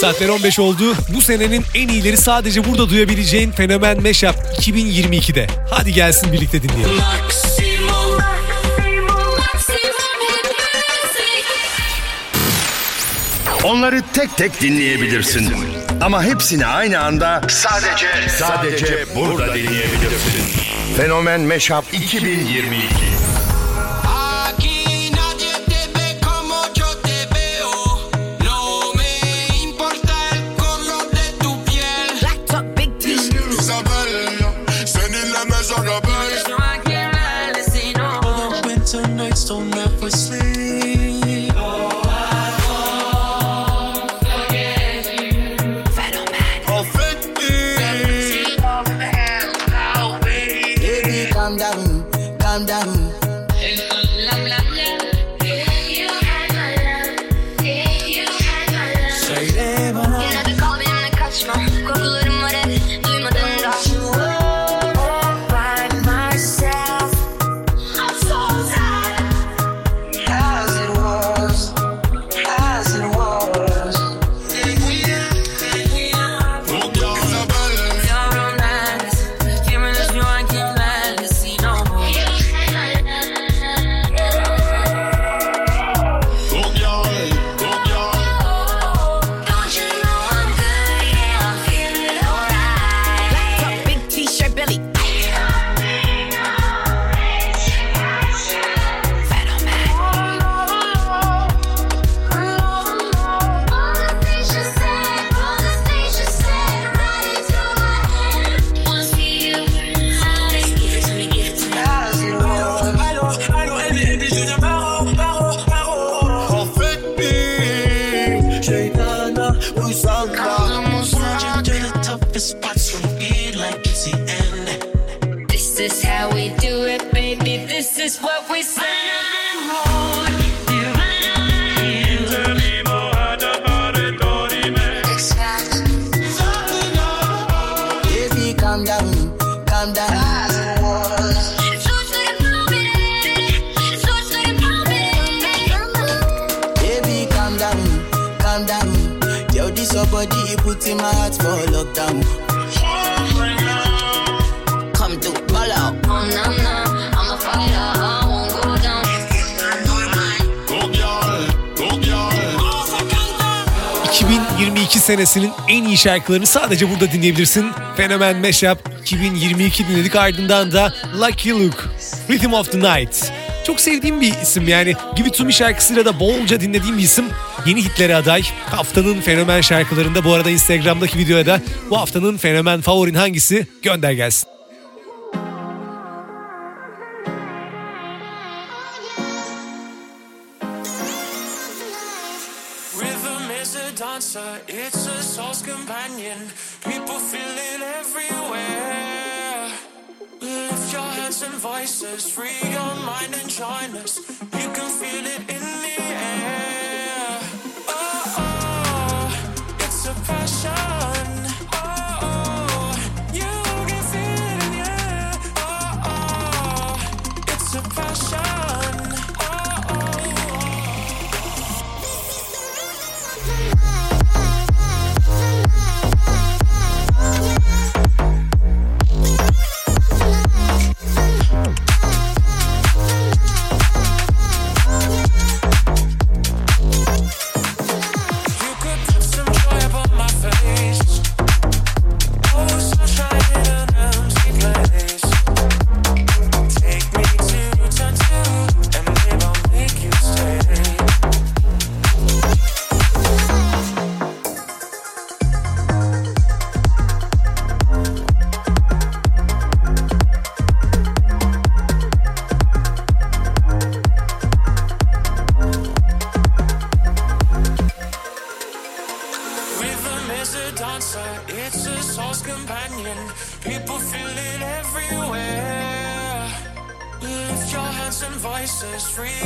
Saatler 15 oldu. Bu senenin en iyileri sadece burada duyabileceğin Fenomen Meşap 2022'de. Hadi gelsin birlikte dinleyelim. Onları tek tek dinleyebilirsin. Ama hepsini aynı anda sadece sadece burada dinleyebilirsin. Fenomen Meşap 2022. And I calm down, calm down. Baby, calm down, calm down. Yo, this body, put in my heart for lockdown. Senesinin en iyi şarkılarını sadece burada dinleyebilirsin. Fenomen Mashup 2022 dinledik ardından da Lucky Luke, Rhythm of the Night. Çok sevdiğim bir isim yani. To Me şarkısıyla da bolca dinlediğim bir isim. Yeni hitlere aday. Haftanın fenomen şarkılarında bu arada Instagram'daki videoya da bu haftanın fenomen favorin hangisi gönder gelsin. It's a soul's companion. People feel it everywhere. Lift your hands and voices, free your mind and join us. You can feel it in the air.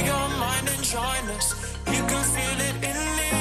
Your mind and join us. You can feel it in the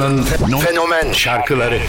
haftanın fenomen şarkıları.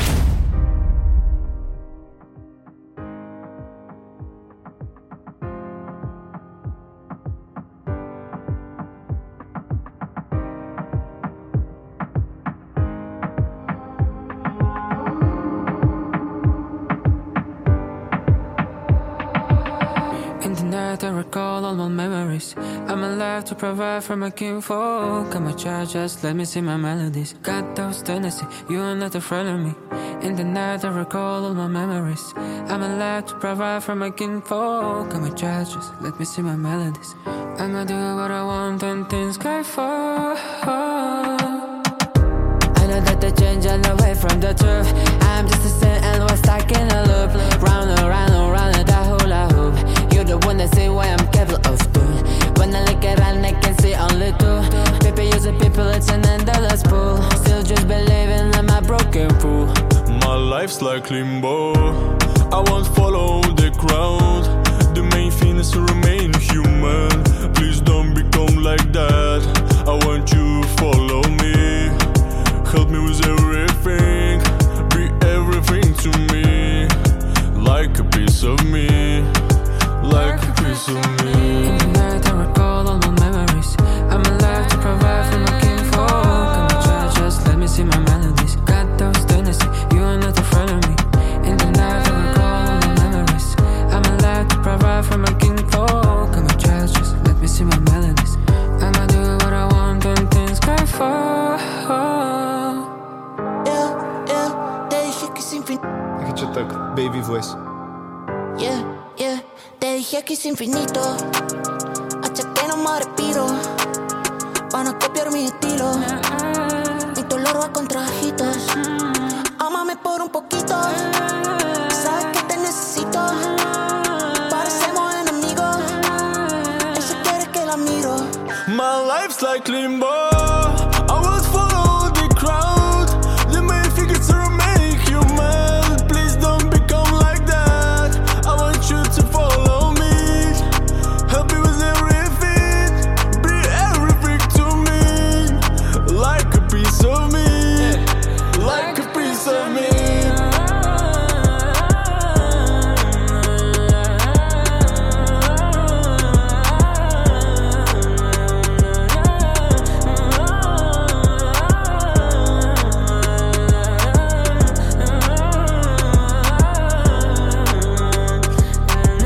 In the night, I recall all my memories. I'm alive to provide for my kinfolk. I'm a child, just let me sing my melodies. Got those tendencies, you are not a friend of me. In the night, I recall all my memories. I'm alive to provide for my kinfolk. I'm a child, just let me sing my melodies. I'ma do what I want and things can fall. I know that the change and away from the truth. I'm just a sin and we're stuck in a loop. Round and round and round and that hula hoop. You're the one that say what I'm capable of. When I look around, I can see only two. People it, people, it's an endless pool. Still just believing I'm a broken fool. My life's like limbo. I won't follow like limbo.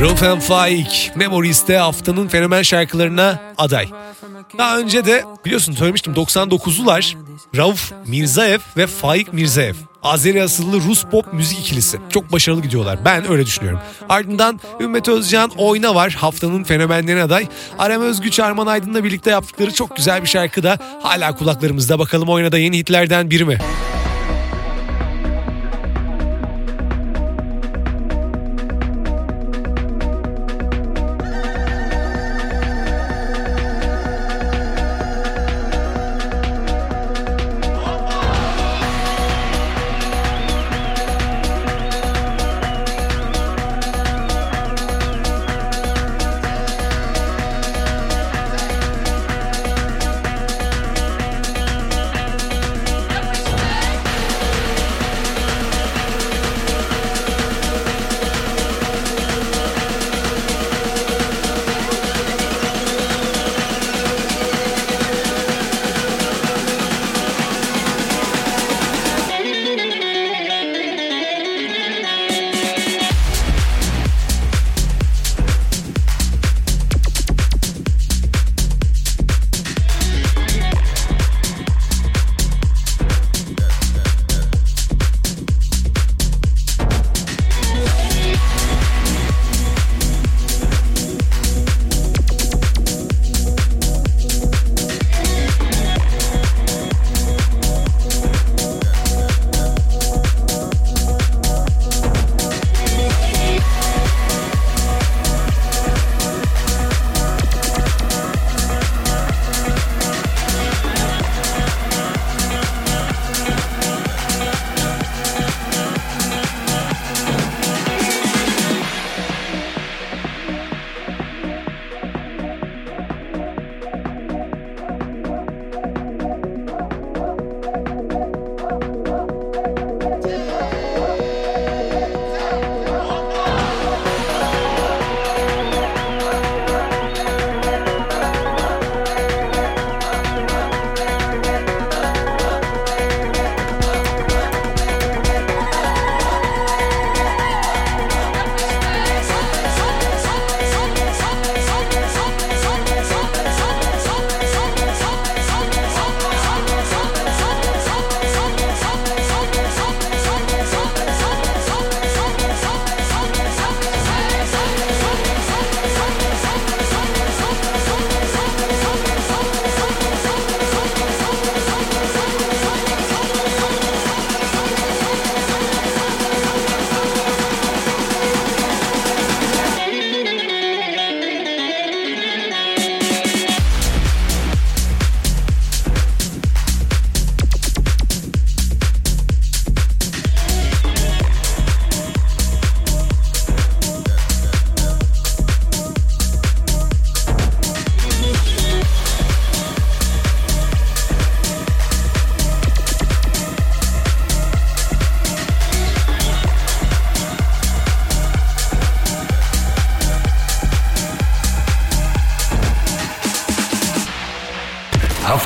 Rauf and Faik Memories'te haftanın fenomen şarkılarına aday. Daha önce de biliyorsun söylemiştim 99'lular Rauf Mirzaev ve Faik Mirzaev. Azeri asıllı Rus pop müzik ikilisi. Çok başarılı gidiyorlar. Ben öyle düşünüyorum. Ardından Ümmet Özcan Oyna var. Haftanın fenomenlerine aday. Arem Özgüç Arman Aydın'la birlikte yaptıkları çok güzel bir şarkı da hala kulaklarımızda. Bakalım Oyna'da yeni hitlerden biri mi?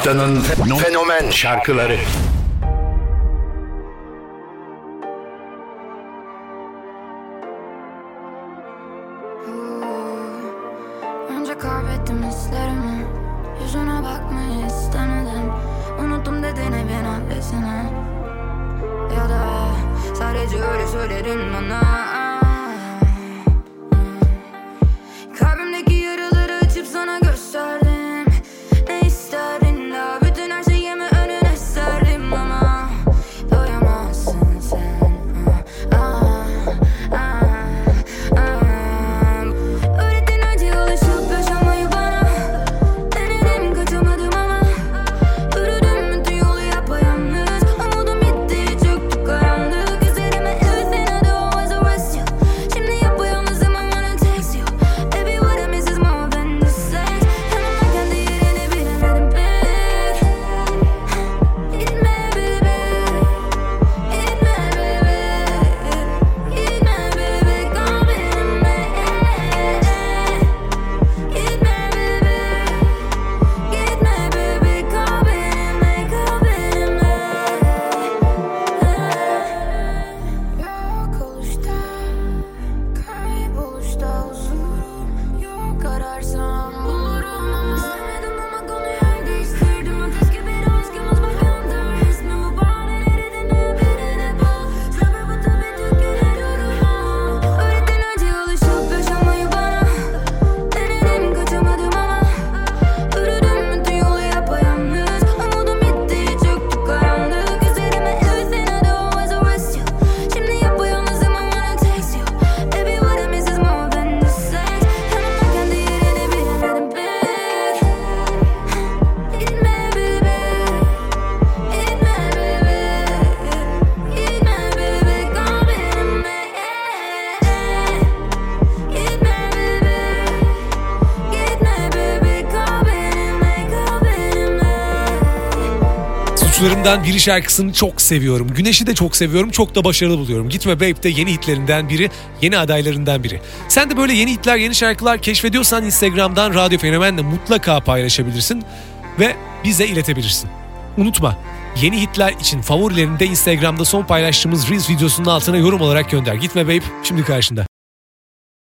Haftanın fenomen. şarkıları. Ya da sadece öyle söyledin bana. Görüşlerimden biri şarkısını çok seviyorum. Güneş'i de çok seviyorum. Çok da başarılı buluyorum. Gitme Babe de yeni hitlerinden biri. Yeni adaylarından biri. Sen de böyle yeni hitler, yeni şarkılar keşfediyorsan Instagram'dan Radyo Fenomen'le mutlaka paylaşabilirsin. Ve bize iletebilirsin. Unutma yeni hitler için favorilerini de Instagram'da son paylaştığımız Reels videosunun altına yorum olarak gönder. Gitme Babe şimdi karşında.